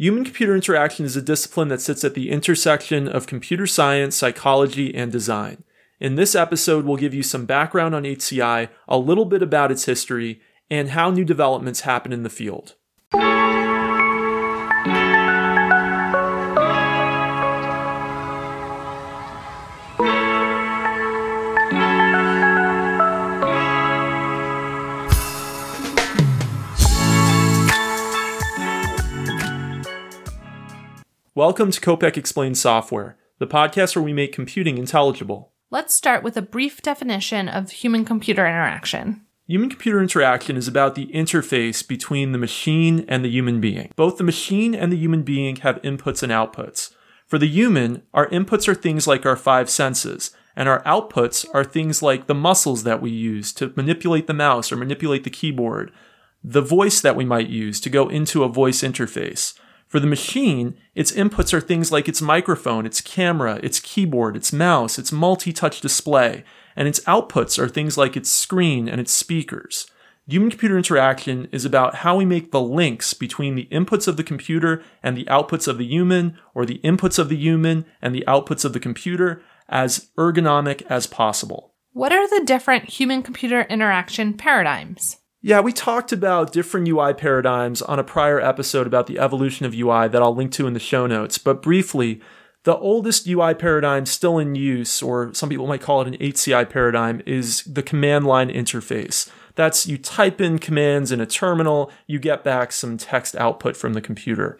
Human computer interaction is a discipline that sits at the intersection of computer science, psychology, and design. In this episode, we'll give you some background on HCI, a little bit about its history, and how new developments happen in the field. Welcome to Kopec Explains Software, the podcast where we make computing intelligible. Let's start with a brief definition of human computer interaction. Human computer interaction is about the interface between the machine and the human being. Both the machine and the human being have inputs and outputs. For the human, our inputs are things like our five senses, and our outputs are things like the muscles that we use to manipulate the mouse or manipulate the keyboard, the voice that we might use to go into a voice interface. For the machine, its inputs are things like its microphone, its camera, its keyboard, its mouse, its multi touch display, and its outputs are things like its screen and its speakers. Human computer interaction is about how we make the links between the inputs of the computer and the outputs of the human, or the inputs of the human and the outputs of the computer, as ergonomic as possible. What are the different human computer interaction paradigms? Yeah, we talked about different UI paradigms on a prior episode about the evolution of UI that I'll link to in the show notes. But briefly, the oldest UI paradigm still in use, or some people might call it an HCI paradigm, is the command line interface. That's you type in commands in a terminal, you get back some text output from the computer.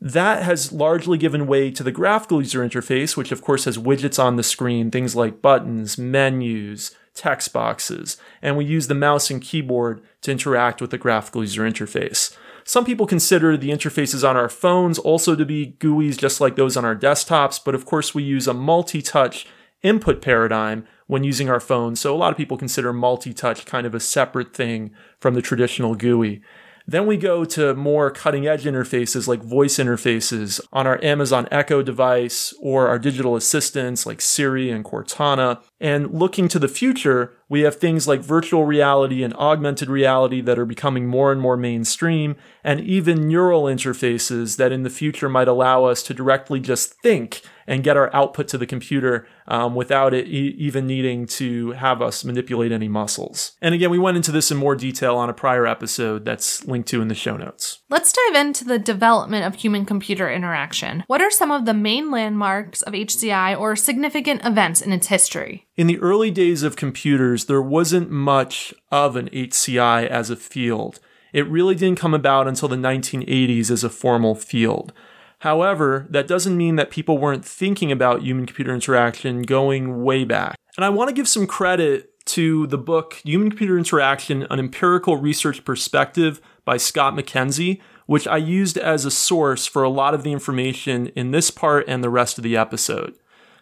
That has largely given way to the graphical user interface, which of course has widgets on the screen, things like buttons, menus, text boxes, and we use the mouse and keyboard to interact with the graphical user interface. Some people consider the interfaces on our phones also to be GUIs just like those on our desktops, but of course we use a multi-touch input paradigm when using our phones, so a lot of people consider multi-touch kind of a separate thing from the traditional GUI. Then we go to more cutting edge interfaces like voice interfaces on our Amazon Echo device or our digital assistants like Siri and Cortana. And looking to the future, we have things like virtual reality and augmented reality that are becoming more and more mainstream, and even neural interfaces that in the future might allow us to directly just think and get our output to the computer um, without it e- even needing to have us manipulate any muscles. And again, we went into this in more detail on a prior episode that's linked to in the show notes. Let's dive into the development of human computer interaction. What are some of the main landmarks of HCI or significant events in its history? In the early days of computers, there wasn't much of an HCI as a field. It really didn't come about until the 1980s as a formal field. However, that doesn't mean that people weren't thinking about human computer interaction going way back. And I want to give some credit to the book Human Computer Interaction An Empirical Research Perspective by Scott MacKenzie, which I used as a source for a lot of the information in this part and the rest of the episode.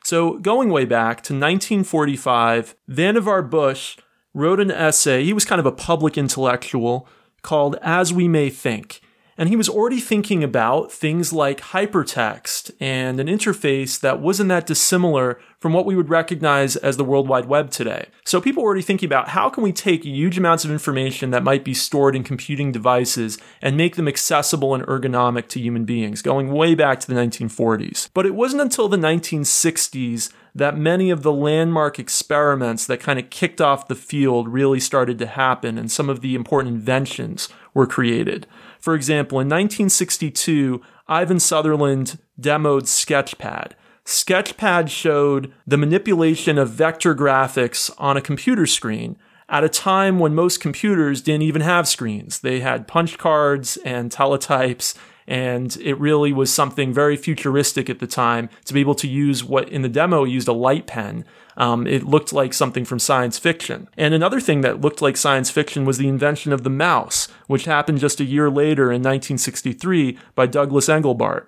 So, going way back to 1945, Vannevar Bush wrote an essay. He was kind of a public intellectual called As We May Think. And he was already thinking about things like hypertext and an interface that wasn't that dissimilar from what we would recognize as the World Wide Web today. So people were already thinking about how can we take huge amounts of information that might be stored in computing devices and make them accessible and ergonomic to human beings, going way back to the 1940s. But it wasn't until the 1960s that many of the landmark experiments that kind of kicked off the field really started to happen and some of the important inventions were created. For example, in 1962, Ivan Sutherland demoed Sketchpad. Sketchpad showed the manipulation of vector graphics on a computer screen at a time when most computers didn't even have screens. They had punch cards and teletypes and it really was something very futuristic at the time to be able to use what in the demo used a light pen. Um, it looked like something from science fiction. And another thing that looked like science fiction was the invention of the mouse, which happened just a year later in 1963 by Douglas Engelbart.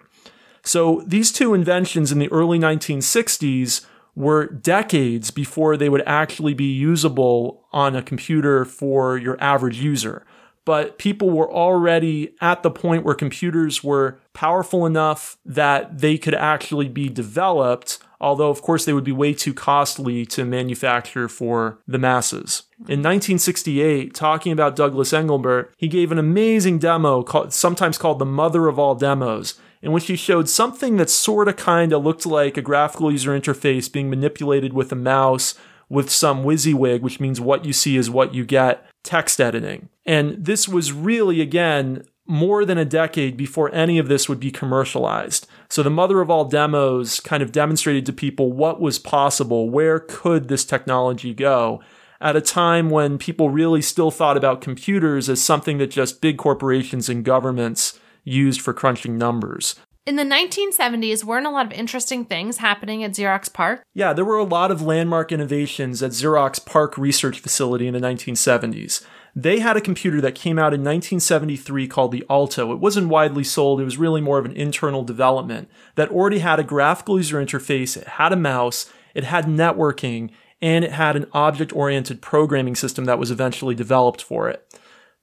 So these two inventions in the early 1960s were decades before they would actually be usable on a computer for your average user but people were already at the point where computers were powerful enough that they could actually be developed, although, of course, they would be way too costly to manufacture for the masses. In 1968, talking about Douglas Engelbart, he gave an amazing demo, called, sometimes called the mother of all demos, in which he showed something that sort of kind of looked like a graphical user interface being manipulated with a mouse with some WYSIWYG, which means what you see is what you get, text editing. And this was really, again, more than a decade before any of this would be commercialized. So the mother of all demos kind of demonstrated to people what was possible, where could this technology go, at a time when people really still thought about computers as something that just big corporations and governments used for crunching numbers. In the 1970s, weren't a lot of interesting things happening at Xerox PARC? Yeah, there were a lot of landmark innovations at Xerox PARC Research Facility in the 1970s. They had a computer that came out in 1973 called the Alto. It wasn't widely sold, it was really more of an internal development that already had a graphical user interface, it had a mouse, it had networking, and it had an object oriented programming system that was eventually developed for it.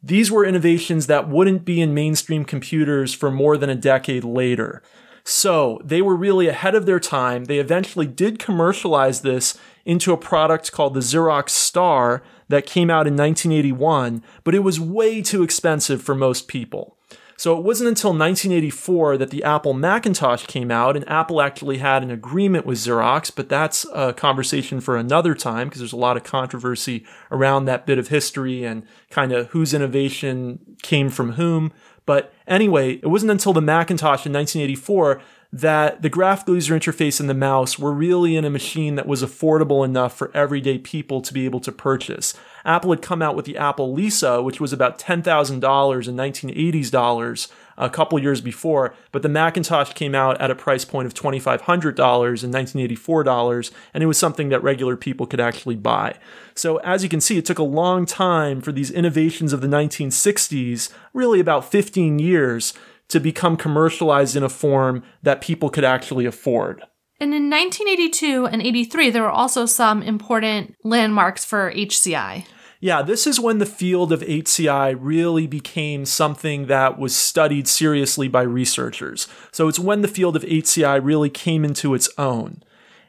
These were innovations that wouldn't be in mainstream computers for more than a decade later. So they were really ahead of their time. They eventually did commercialize this into a product called the Xerox Star that came out in 1981, but it was way too expensive for most people. So it wasn't until 1984 that the Apple Macintosh came out, and Apple actually had an agreement with Xerox, but that's a conversation for another time because there's a lot of controversy around that bit of history and kind of whose innovation came from whom. But anyway, it wasn't until the Macintosh in 1984 that the graphical user interface and the mouse were really in a machine that was affordable enough for everyday people to be able to purchase. Apple had come out with the Apple Lisa, which was about $10,000 in 1980s dollars a couple years before, but the Macintosh came out at a price point of $2,500 in 1984 dollars, and it was something that regular people could actually buy. So as you can see, it took a long time for these innovations of the 1960s, really about 15 years, to become commercialized in a form that people could actually afford. And in 1982 and 83, there were also some important landmarks for HCI. Yeah, this is when the field of HCI really became something that was studied seriously by researchers. So it's when the field of HCI really came into its own.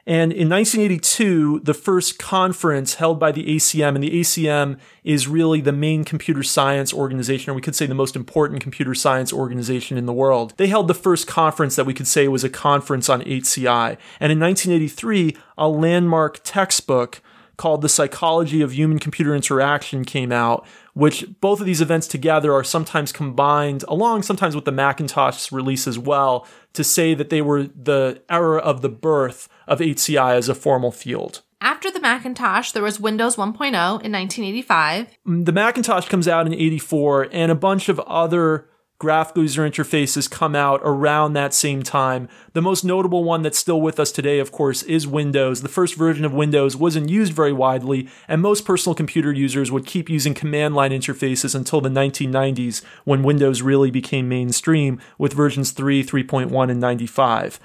And in 1982, the first conference held by the ACM, and the ACM is really the main computer science organization, or we could say the most important computer science organization in the world. They held the first conference that we could say was a conference on HCI. And in 1983, a landmark textbook called The Psychology of Human Computer Interaction came out, which both of these events together are sometimes combined along sometimes with the Macintosh release as well to say that they were the era of the birth of HCI as a formal field. After the Macintosh, there was Windows 1.0 in 1985. The Macintosh comes out in 84 and a bunch of other graphical user interfaces come out around that same time. The most notable one that's still with us today, of course, is Windows. The first version of Windows wasn't used very widely, and most personal computer users would keep using command line interfaces until the 1990s when Windows really became mainstream with versions 3, 3.1, and 95.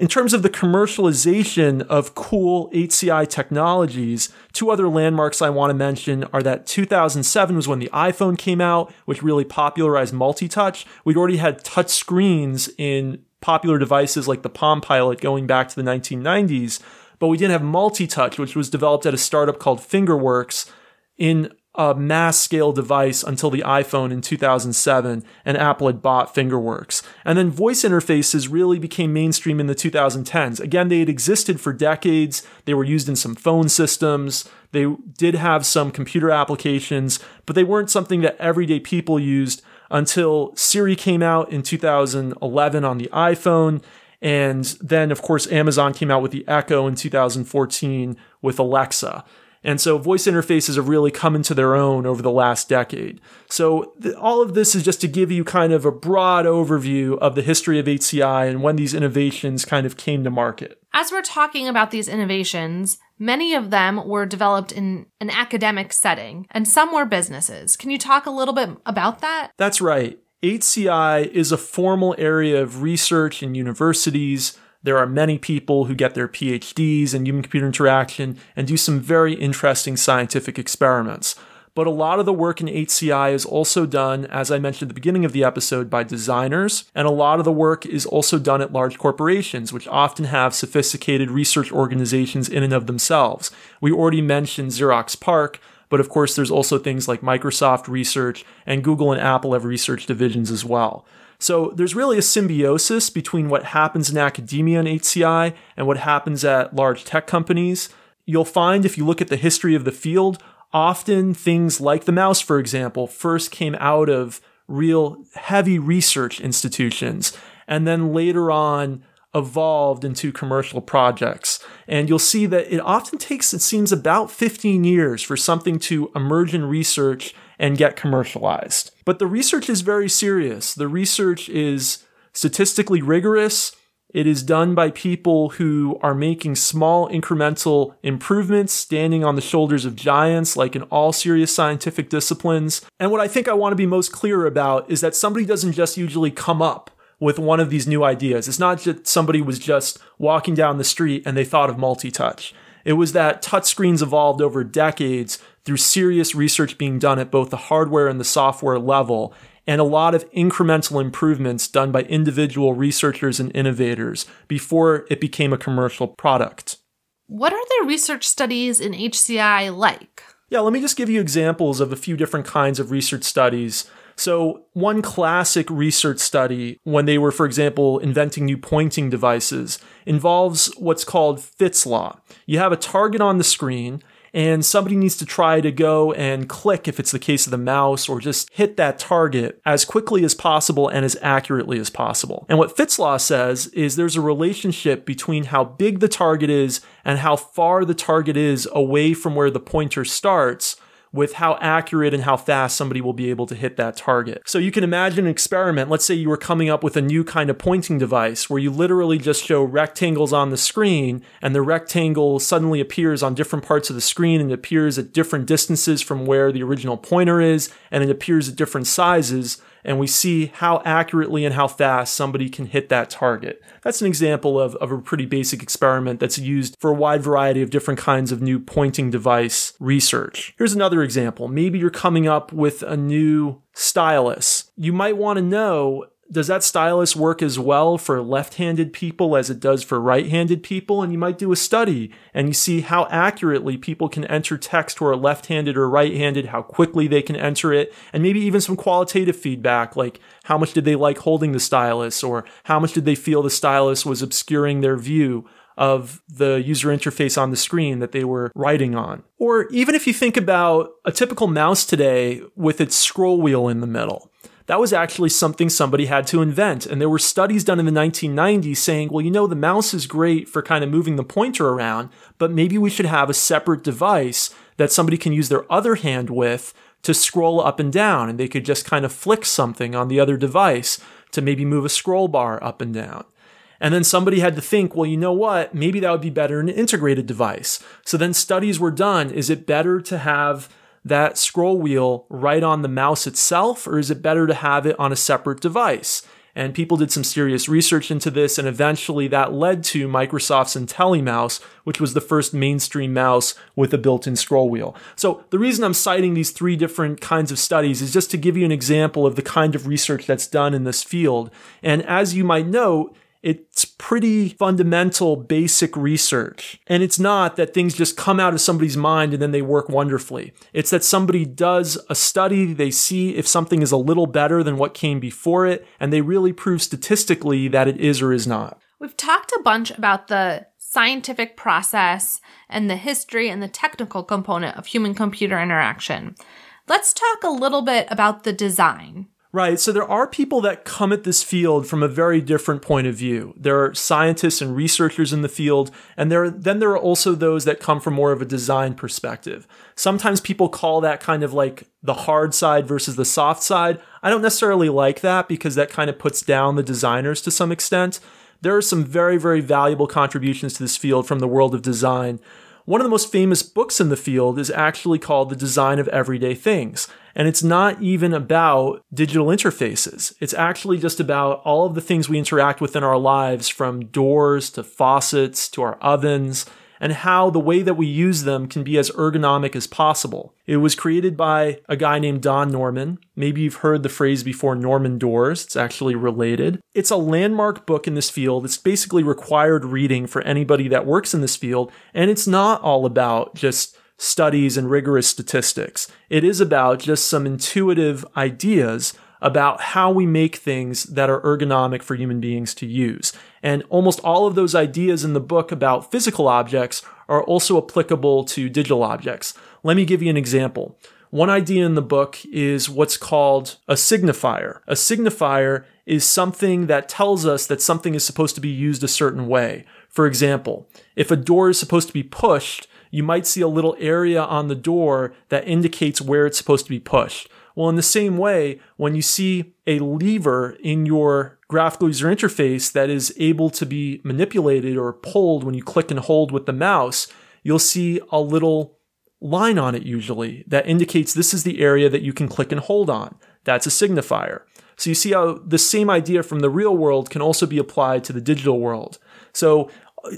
In terms of the commercialization of cool HCI technologies, two other landmarks I want to mention are that 2007 was when the iPhone came out, which really popularized multi touch. We'd already had touch screens in popular devices like the Palm Pilot going back to the 1990s, but we didn't have multi touch, which was developed at a startup called Fingerworks in a mass scale device until the iPhone in 2007, and Apple had bought Fingerworks. And then voice interfaces really became mainstream in the 2010s. Again, they had existed for decades, they were used in some phone systems, they did have some computer applications, but they weren't something that everyday people used until Siri came out in 2011 on the iPhone. And then, of course, Amazon came out with the Echo in 2014 with Alexa. And so voice interfaces have really come into their own over the last decade. So th- all of this is just to give you kind of a broad overview of the history of HCI and when these innovations kind of came to market. As we're talking about these innovations, many of them were developed in an academic setting and some were businesses. Can you talk a little bit about that? That's right. HCI is a formal area of research in universities there are many people who get their PhDs in human computer interaction and do some very interesting scientific experiments. But a lot of the work in HCI is also done, as I mentioned at the beginning of the episode, by designers, and a lot of the work is also done at large corporations, which often have sophisticated research organizations in and of themselves. We already mentioned Xerox PARC, But of course, there's also things like Microsoft Research and Google and Apple have research divisions as well. So there's really a symbiosis between what happens in academia and HCI and what happens at large tech companies. You'll find if you look at the history of the field, often things like the mouse, for example, first came out of real heavy research institutions and then later on evolved into commercial projects. And you'll see that it often takes, it seems, about 15 years for something to emerge in research and get commercialized. But the research is very serious. The research is statistically rigorous. It is done by people who are making small incremental improvements, standing on the shoulders of giants, like in all serious scientific disciplines. And what I think I want to be most clear about is that somebody doesn't just usually come up with one of these new ideas. It's not that somebody was just walking down the street and they thought of multi touch. It was that touchscreens evolved over decades through serious research being done at both the hardware and the software level, and a lot of incremental improvements done by individual researchers and innovators before it became a commercial product. What are the research studies in HCI like? Yeah, let me just give you examples of a few different kinds of research studies. So, one classic research study, when they were, for example, inventing new pointing devices, involves what's called Fitts law. You have a target on the screen, and somebody needs to try to go and click, if it's the case of the mouse, or just hit that target as quickly as possible and as accurately as possible. And what Fitts law says is there's a relationship between how big the target is and how far the target is away from where the pointer starts with how accurate and how fast somebody will be able to hit that target. So you can imagine an experiment. Let's say you were coming up with a new kind of pointing device where you literally just show rectangles on the screen and the rectangle suddenly appears on different parts of the screen and appears at different distances from where the original pointer is and it appears at different sizes and we see how accurately and how fast somebody can hit that target. That's an example of, of a pretty basic experiment that's used for a wide variety of different kinds of new pointing device research. Here's another example. Maybe you're coming up with a new stylus. You might want to know does that stylus work as well for left-handed people as it does for right-handed people? And you might do a study and you see how accurately people can enter text who are left-handed or right-handed, how quickly they can enter it, and maybe even some qualitative feedback like how much did they like holding the stylus or how much did they feel the stylus was obscuring their view of the user interface on the screen that they were writing on. Or even if you think about a typical mouse today with its scroll wheel in the middle that was actually something somebody had to invent. And there were studies done in the 1990s saying, well, you know, the mouse is great for kind of moving the pointer around, but maybe we should have a separate device that somebody can use their other hand with to scroll up and down. And they could just kind of flick something on the other device to maybe move a scroll bar up and down. And then somebody had to think, well, you know what? Maybe that would be better in an integrated device. So then studies were done. Is it better to have that scroll wheel right on the mouse itself, or is it better to have it on a separate device? And people did some serious research into this, and eventually that led to Microsoft's IntelliMouse, which was the first mainstream mouse with a built in scroll wheel. So, the reason I'm citing these three different kinds of studies is just to give you an example of the kind of research that's done in this field. And as you might know, it's pretty fundamental, basic research. And it's not that things just come out of somebody's mind and then they work wonderfully. It's that somebody does a study, they see if something is a little better than what came before it, and they really prove statistically that it is or is not. We've talked a bunch about the scientific process and the history and the technical component of human computer interaction. Let's talk a little bit about the design. Right. So there are people that come at this field from a very different point of view. There are scientists and researchers in the field, and there then there are also those that come from more of a design perspective. Sometimes people call that kind of like the hard side versus the soft side. I don't necessarily like that because that kind of puts down the designers to some extent. There are some very, very valuable contributions to this field from the world of design. One of the most famous books in the field is actually called The Design of Everyday Things. And it's not even about digital interfaces. It's actually just about all of the things we interact with in our lives from doors to faucets to our ovens and how the way that we use them can be as ergonomic as possible. It was created by a guy named Don Norman. Maybe you've heard the phrase before Norman doors. It's actually related. It's a landmark book in this field. It's basically required reading for anybody that works in this field. And it's not all about just studies and rigorous statistics. It is about just some intuitive ideas about how we make things that are ergonomic for human beings to use. And almost all of those ideas in the book about physical objects are also applicable to digital objects. Let me give you an example. One idea in the book is what's called a signifier. A signifier is something that tells us that something is supposed to be used a certain way. For example, if a door is supposed to be pushed, you might see a little area on the door that indicates where it's supposed to be pushed. Well, in the same way, when you see a lever in your graphical user interface that is able to be manipulated or pulled when you click and hold with the mouse, you'll see a little line on it usually that indicates this is the area that you can click and hold on. That's a signifier. So you see how the same idea from the real world can also be applied to the digital world. So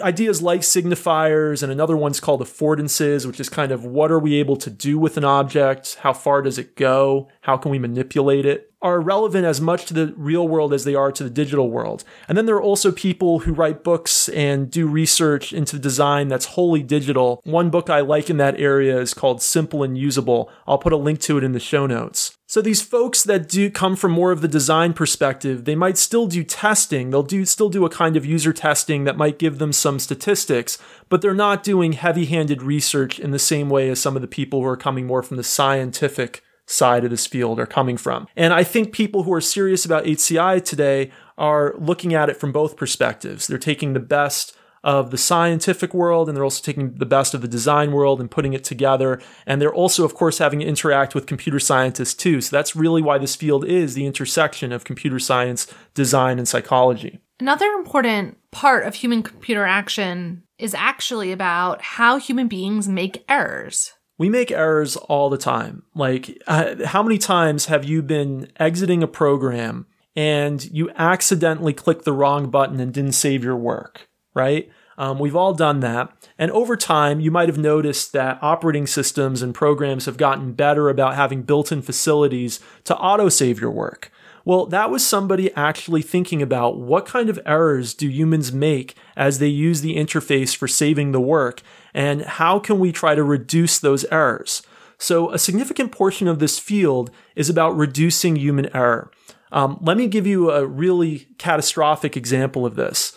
ideas like signifiers and another one's called affordances, which is kind of what are we able to do with an object? How far does it go? How can we manipulate it? Are relevant as much to the real world as they are to the digital world. And then there are also people who write books and do research into design that's wholly digital. One book I like in that area is called Simple and Usable. I'll put a link to it in the show notes. So these folks that do come from more of the design perspective, they might still do testing. They'll do still do a kind of user testing that might give them some statistics, but they're not doing heavy-handed research in the same way as some of the people who are coming more from the scientific side of this field are coming from. And I think people who are serious about HCI today are looking at it from both perspectives. They're taking the best of the scientific world and they're also taking the best of the design world and putting it together. And they're also, of course, having to interact with computer scientists too. So that's really why this field is the intersection of computer science, design, and psychology. Another important part of human computer action is actually about how human beings make errors. We make errors all the time. Like, uh, how many times have you been exiting a program and you accidentally clicked the wrong button and didn't save your work? Right? Um, we've all done that. And over time, you might have noticed that operating systems and programs have gotten better about having built in facilities to autosave your work. Well, that was somebody actually thinking about what kind of errors do humans make as they use the interface for saving the work, and how can we try to reduce those errors? So, a significant portion of this field is about reducing human error. Um, let me give you a really catastrophic example of this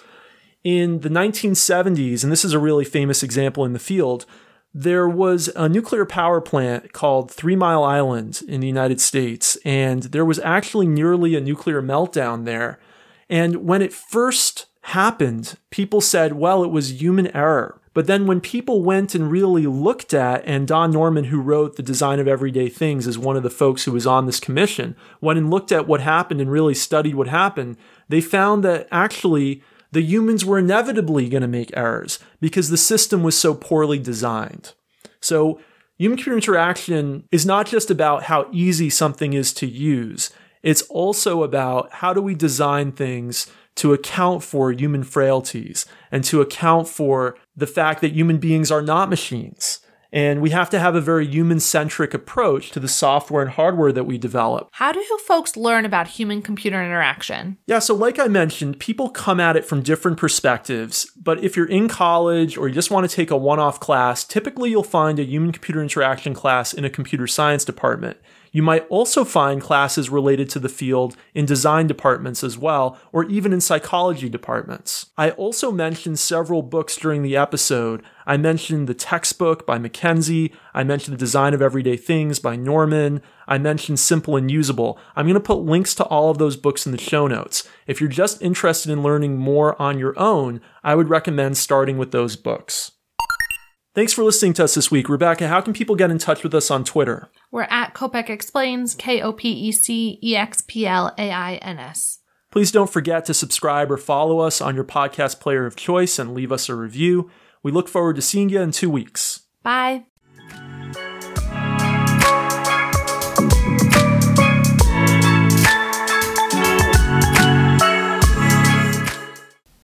in the 1970s, and this is a really famous example in the field, there was a nuclear power plant called Three Mile Island in the United States, and there was actually nearly a nuclear meltdown there. And when it first happened, people said, well, it was human error. But then when people went and really looked at, and Don Norman, who wrote The Design of Everyday Things, is one of the folks who was on this commission, went and looked at what happened and really studied what happened, they found that actually the humans were inevitably going to make errors because the system was so poorly designed. So, human computer interaction is not just about how easy something is to use, it's also about how do we design things to account for human frailties and to account for the fact that human beings are not machines and we have to have a very human centric approach to the software and hardware that we develop. How do folks learn about human computer interaction? Yeah, so like I mentioned, people come at it from different perspectives. But if you're in college or you just want to take a one off class, typically you'll find a human computer interaction class in a computer science department. You might also find classes related to the field in design departments as well, or even in psychology departments. I also mentioned several books during the episode. I mentioned the textbook by MacKenzie. I mentioned The Design of Everyday Things by Norman. I mentioned Simple and Usable. I'm going to put links to all of those books in the show notes. If you're just interested in learning more on your own, I would recommend starting with those books. Thanks for listening to us this week. Rebecca, how can people get in touch with us on Twitter? We're at Kopec Explains, K O P E C E X P L A I N S. Please don't forget to subscribe or follow us on your podcast player of choice and leave us a review. We look forward to seeing you in two weeks. Bye.